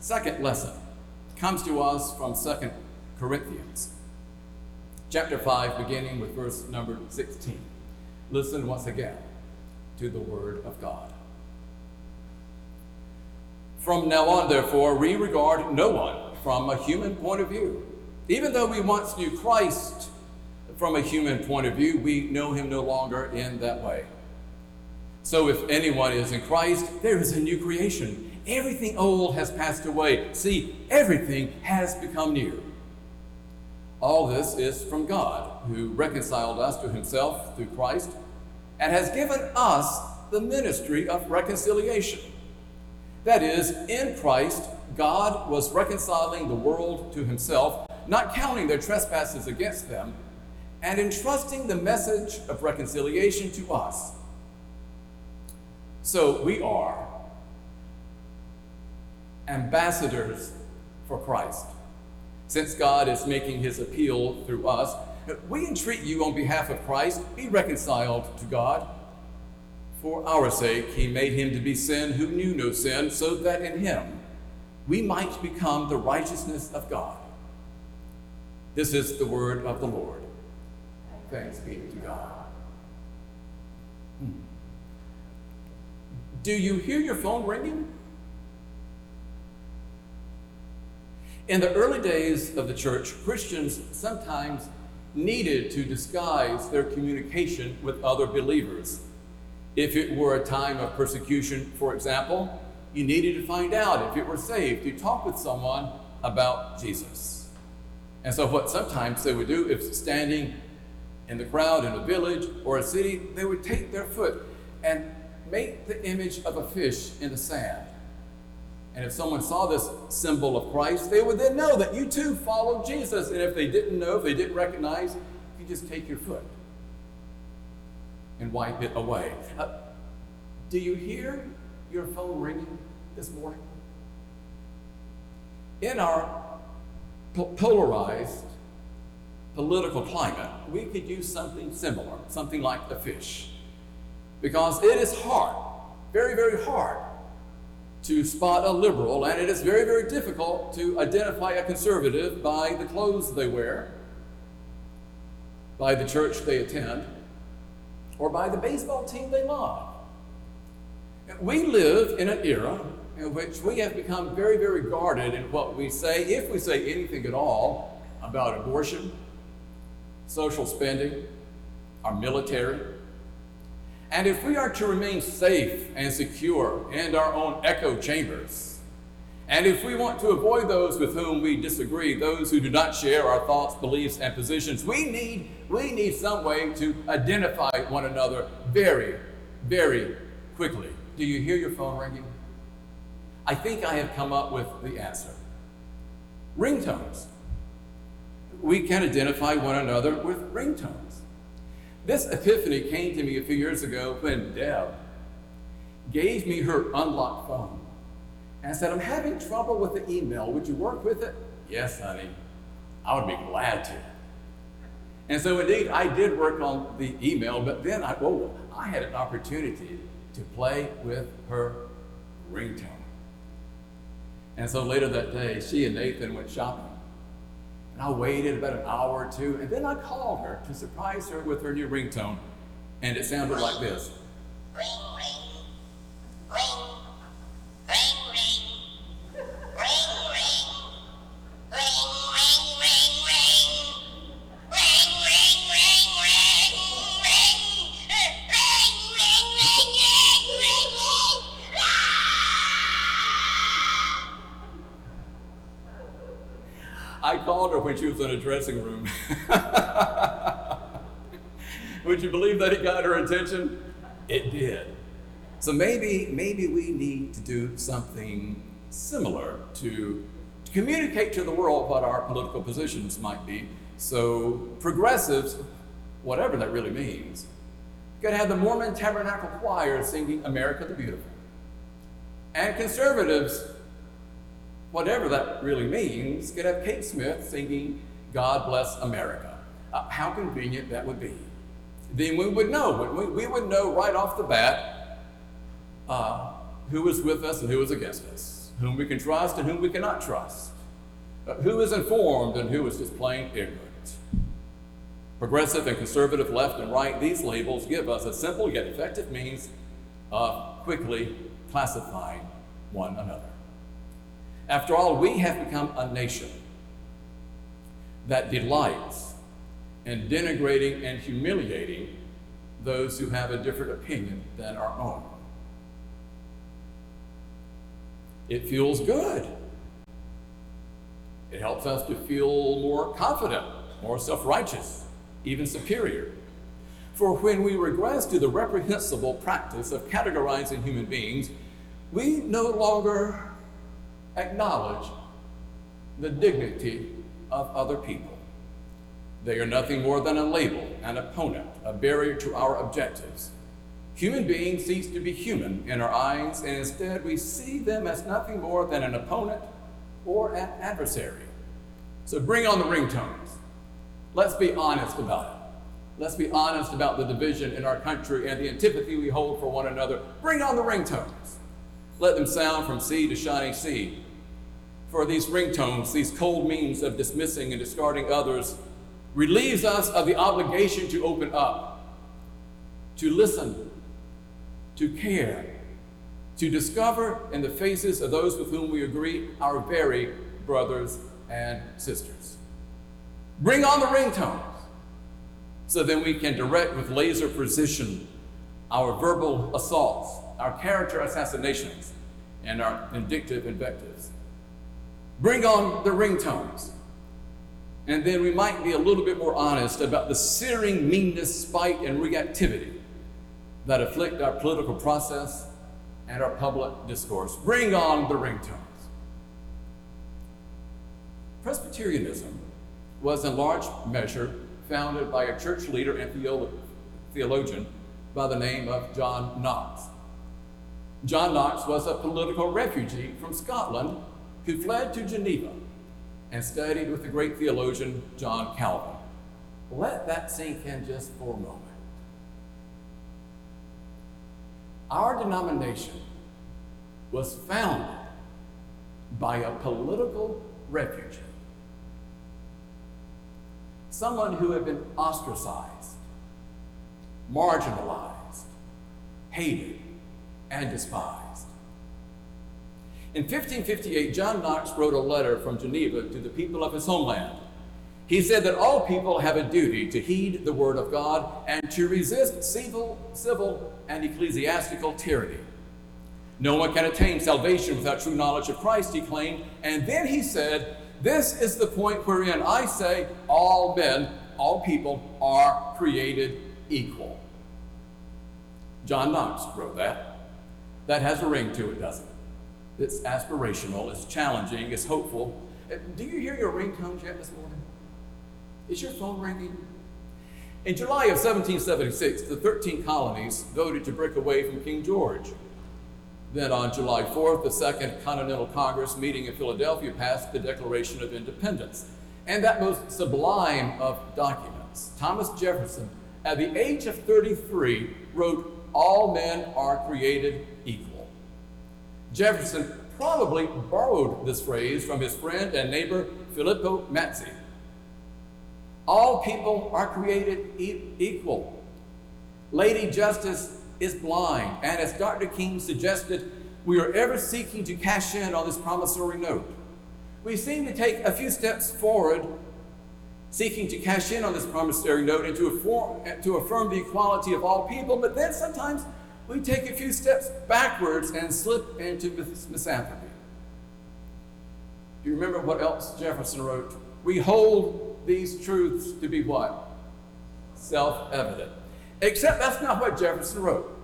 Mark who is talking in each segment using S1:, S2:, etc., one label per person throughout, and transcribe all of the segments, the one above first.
S1: Second lesson comes to us from Second Corinthians, chapter 5, beginning with verse number 16. Listen once again to the Word of God. From now on, therefore, we regard no one from a human point of view. Even though we once knew Christ from a human point of view, we know him no longer in that way. So if anyone is in Christ, there is a new creation. Everything old has passed away. See, everything has become new. All this is from God, who reconciled us to himself through Christ and has given us the ministry of reconciliation. That is, in Christ, God was reconciling the world to himself, not counting their trespasses against them, and entrusting the message of reconciliation to us. So we are ambassadors for Christ. Since God is making his appeal through us, we entreat you on behalf of Christ, be reconciled to God. For our sake, he made him to be sin who knew no sin, so that in him we might become the righteousness of God. This is the word of the Lord. Thanks be to God. Hmm. Do you hear your phone ringing? In the early days of the church, Christians sometimes needed to disguise their communication with other believers. If it were a time of persecution, for example, you needed to find out if you were saved. You talk with someone about Jesus. And so, what sometimes they would do, if standing in the crowd in a village or a city, they would take their foot and make the image of a fish in the sand. And if someone saw this symbol of Christ, they would then know that you too followed Jesus. And if they didn't know, if they didn't recognize, you just take your foot and wipe it away. Uh, do you hear your phone ringing this morning? In our polarized political climate, we could use something similar, something like the fish. Because it is hard, very, very hard to spot a liberal, and it is very, very difficult to identify a conservative by the clothes they wear, by the church they attend, or by the baseball team they love. We live in an era in which we have become very, very guarded in what we say, if we say anything at all, about abortion, social spending, our military, and if we are to remain safe and secure in our own echo chambers, and if we want to avoid those with whom we disagree, those who do not share our thoughts, beliefs, and positions, we need, we need some way to identify one another very, very quickly. Do you hear your phone ringing? I think I have come up with the answer. Ringtones. We can identify one another with ringtones. This epiphany came to me a few years ago when Deb gave me her unlocked phone and said, I'm having trouble with the email. Would you work with it? Yes, honey. I would be glad to. And so, indeed, I did work on the email, but then I, oh, I had an opportunity to play with her ringtone. And so later that day, she and Nathan went shopping. And I waited about an hour or two, and then I called her to surprise her with her new ringtone. And it sounded like this. She was in a dressing room. Would you believe that it got her attention? It did. So maybe, maybe we need to do something similar to to communicate to the world what our political positions might be. So, progressives, whatever that really means, could have the Mormon Tabernacle Choir singing America the Beautiful. And conservatives, whatever that really means, could have Kate Smith singing God Bless America. Uh, how convenient that would be. Then we would know, we? we would know right off the bat uh, who was with us and who was against us, whom we can trust and whom we cannot trust, uh, who is informed and who is just plain ignorant. Progressive and conservative, left and right, these labels give us a simple yet effective means of quickly classifying one another. After all, we have become a nation that delights in denigrating and humiliating those who have a different opinion than our own. It feels good. It helps us to feel more confident, more self righteous, even superior. For when we regress to the reprehensible practice of categorizing human beings, we no longer acknowledge the dignity of other people. They are nothing more than a label, an opponent, a barrier to our objectives. Human beings cease to be human in our eyes, and instead we see them as nothing more than an opponent or an adversary. So bring on the ringtones. Let's be honest about it. Let's be honest about the division in our country and the antipathy we hold for one another. Bring on the ringtones. Let them sound from sea to shining sea. For these ringtones, these cold means of dismissing and discarding others, relieves us of the obligation to open up, to listen, to care, to discover in the faces of those with whom we agree our very brothers and sisters. Bring on the ringtones so then we can direct with laser precision our verbal assaults, our character assassinations, and our vindictive invectives. Bring on the ringtones. And then we might be a little bit more honest about the searing meanness, spite, and reactivity that afflict our political process and our public discourse. Bring on the ringtones. Presbyterianism was in large measure founded by a church leader and theologian by the name of John Knox. John Knox was a political refugee from Scotland who fled to Geneva and studied with the great theologian John Calvin. Let that sink in just for a moment. Our denomination was founded by a political refugee someone who had been ostracized, marginalized, hated, and despised. In 1558, John Knox wrote a letter from Geneva to the people of his homeland. He said that all people have a duty to heed the word of God and to resist civil, civil and ecclesiastical tyranny. No one can attain salvation without true knowledge of Christ, he claimed. And then he said, this is the point wherein I say all men, all people are created equal. John Knox wrote that. That has a ring to it, doesn't it? It's aspirational, it's challenging, it's hopeful. Uh, do you hear your ringtones yet this morning? Is your phone ringing? In July of 1776, the 13 colonies voted to break away from King George. Then on July 4th, the Second Continental Congress meeting in Philadelphia passed the Declaration of Independence. And that most sublime of documents, Thomas Jefferson, at the age of 33, wrote, All men are created equal. Jefferson probably borrowed this phrase from his friend and neighbor Filippo Mazzei. All people are created e- equal. Lady Justice is blind. And as Dr. King suggested, we are ever seeking to cash in on this promissory note. We seem to take a few steps forward, seeking to cash in on this promissory note and to to affirm the equality of all people, but then sometimes we take a few steps backwards and slip into misanthropy. Do you remember what else Jefferson wrote? We hold these truths to be what? Self evident. Except that's not what Jefferson wrote.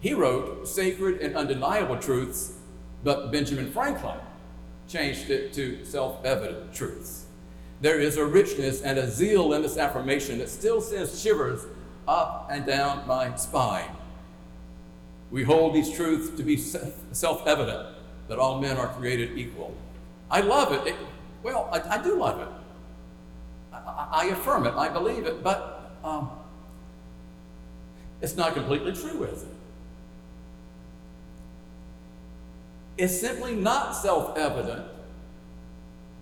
S1: He wrote sacred and undeniable truths, but Benjamin Franklin changed it to self evident truths. There is a richness and a zeal in this affirmation that still sends shivers up and down my spine. We hold these truths to be self evident that all men are created equal. I love it. it well, I, I, do love it. I, I, affirm it. I believe it. But um, it's not completely true, is it? It's simply not self evident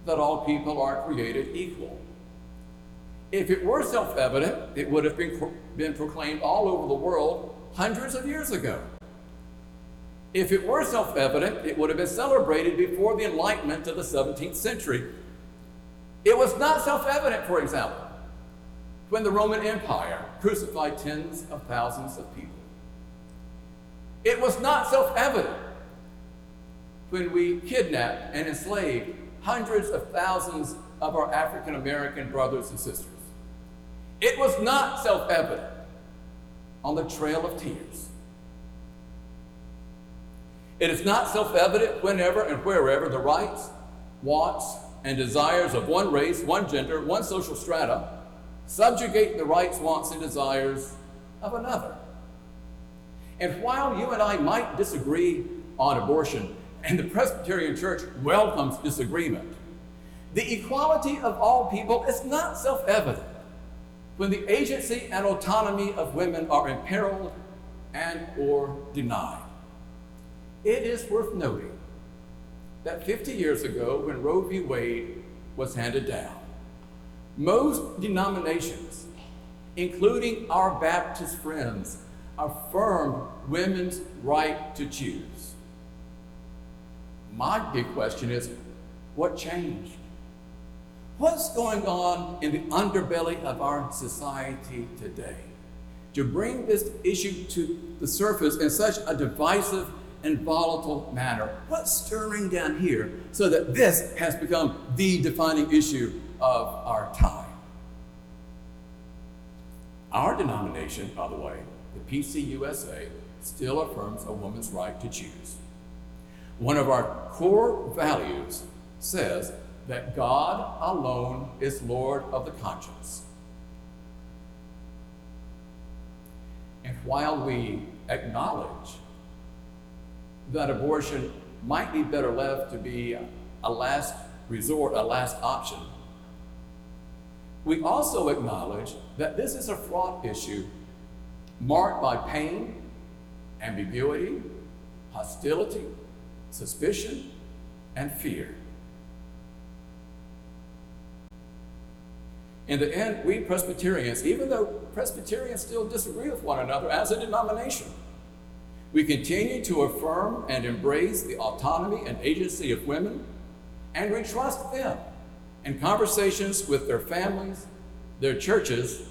S1: that all people are created equal. If it were self evident, it would have been, been proclaimed all over the world hundreds of years ago. If it were self evident, it would have been celebrated before the Enlightenment of the 17th century. It was not self evident, for example, when the Roman Empire crucified tens of thousands of people. It was not self evident when we kidnapped and enslaved hundreds of thousands of our African American brothers and sisters. It was not self evident on the Trail of Tears. It is not self evident whenever and wherever the rights, wants, and desires of one race, one gender, one social strata subjugate the rights, wants, and desires of another. And while you and I might disagree on abortion, and the Presbyterian Church welcomes disagreement. The equality of all people is not self evident when the agency and autonomy of women are imperiled and or denied. It is worth noting that 50 years ago, when Roe v. Wade was handed down, most denominations, including our Baptist friends, affirmed women's right to choose. My big question is what changed? What's going on in the underbelly of our society today to bring this issue to the surface in such a divisive and volatile manner? What's stirring down here so that this has become the defining issue of our time? Our denomination, by the way, the PCUSA, still affirms a woman's right to choose. One of our core values says that God alone is Lord of the conscience. And while we acknowledge that abortion might be better left to be a last resort, a last option, we also acknowledge that this is a fraught issue marked by pain, ambiguity, hostility, suspicion, and fear. In the end, we Presbyterians, even though Presbyterians still disagree with one another as a denomination, we continue to affirm and embrace the autonomy and agency of women, and we trust them in conversations with their families, their churches,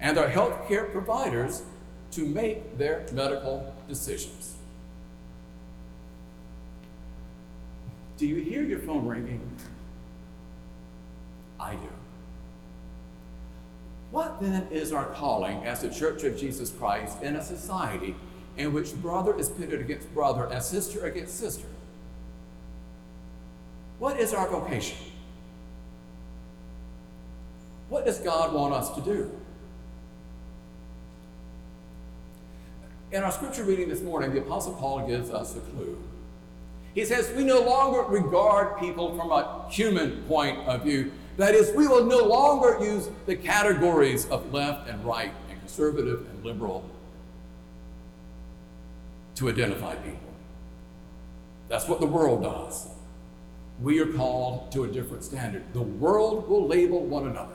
S1: and their healthcare providers to make their medical decisions. Do you hear your phone ringing? I do. What then is our calling as the Church of Jesus Christ in a society in which brother is pitted against brother and sister against sister? What is our vocation? What does God want us to do? In our scripture reading this morning, the Apostle Paul gives us a clue. He says, We no longer regard people from a human point of view. That is, we will no longer use the categories of left and right and conservative and liberal to identify people. That's what the world does. We are called to a different standard. The world will label one another.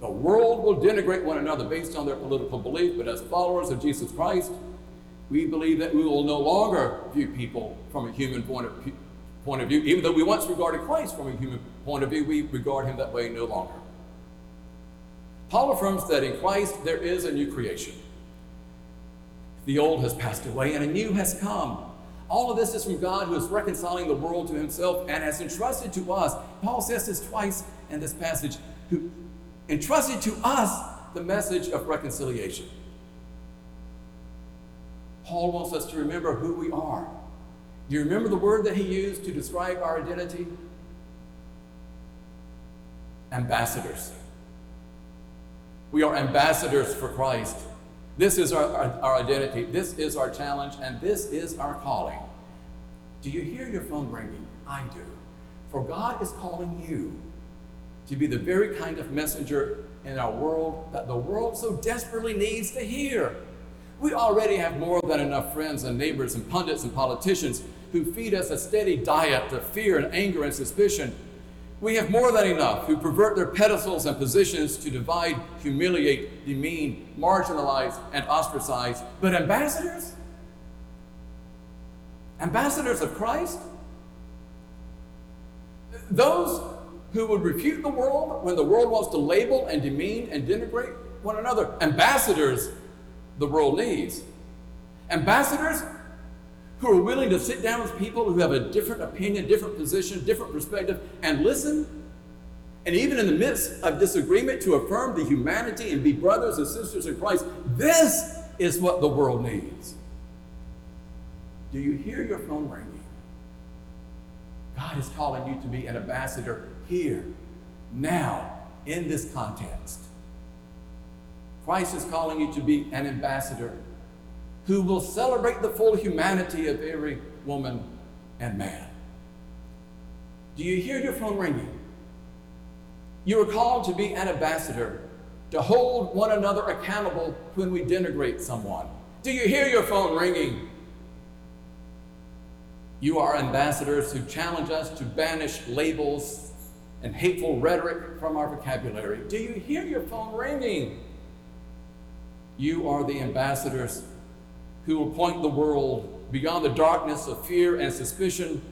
S1: The world will denigrate one another based on their political belief, but as followers of Jesus Christ, we believe that we will no longer view people from a human point of, point of view. Even though we once regarded Christ from a human point of view, we regard him that way no longer. Paul affirms that in Christ there is a new creation. The old has passed away and a new has come. All of this is from God who is reconciling the world to himself and has entrusted to us. Paul says this twice in this passage, who entrusted to us the message of reconciliation. Paul wants us to remember who we are. Do you remember the word that he used to describe our identity? Ambassadors. We are ambassadors for Christ. This is our, our, our, identity. This is our challenge, and this is our calling. Do you hear your phone ringing? I do. For God is calling you to be the very kind of messenger in our world that the world so desperately needs to hear. We already have more than enough friends and neighbors and pundits and politicians who feed us a steady diet of fear and anger and suspicion. We have more than enough who pervert their pedestals and positions to divide, humiliate, demean, marginalize, and ostracize. But ambassadors? Ambassadors of Christ? Those who would refute the world when the world wants to label and demean and denigrate one another. Ambassadors the world needs. Ambassadors who are willing to sit down with people who have a different opinion, different position, different perspective, and listen. And even in the midst of disagreement, to affirm the humanity and be brothers and sisters in Christ. This is what the world needs. Do you hear your phone ringing? God is calling you to be an ambassador here, now, in this context. Christ is calling you to be an ambassador who will celebrate the full humanity of every woman and man. Do you hear your phone ringing? You are called to be an ambassador, to hold one another accountable when we denigrate someone. Do you hear your phone ringing? You are ambassadors who challenge us to banish labels and hateful rhetoric from our vocabulary. Do you hear your phone ringing? You are the ambassadors who will point the world beyond the darkness of fear and suspicion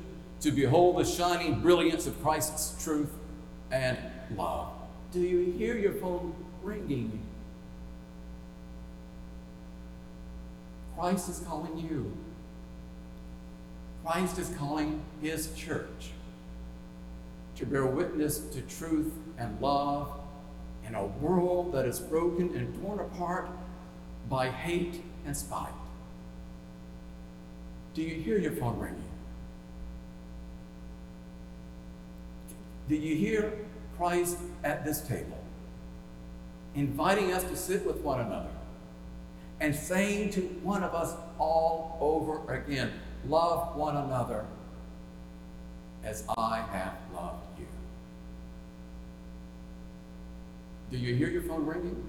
S1: to behold the shining brilliance of Christ's truth and love. Do you hear your phone ringing? Christ is calling you. Christ is calling his church to bear witness to truth and love in a world that is broken and torn apart by hate and spite. Do you hear your phone ringing? Do you hear Christ at this table, inviting us to sit with one another and saying to one of us all over again, Love one another as I have loved you? Do you hear your phone ringing?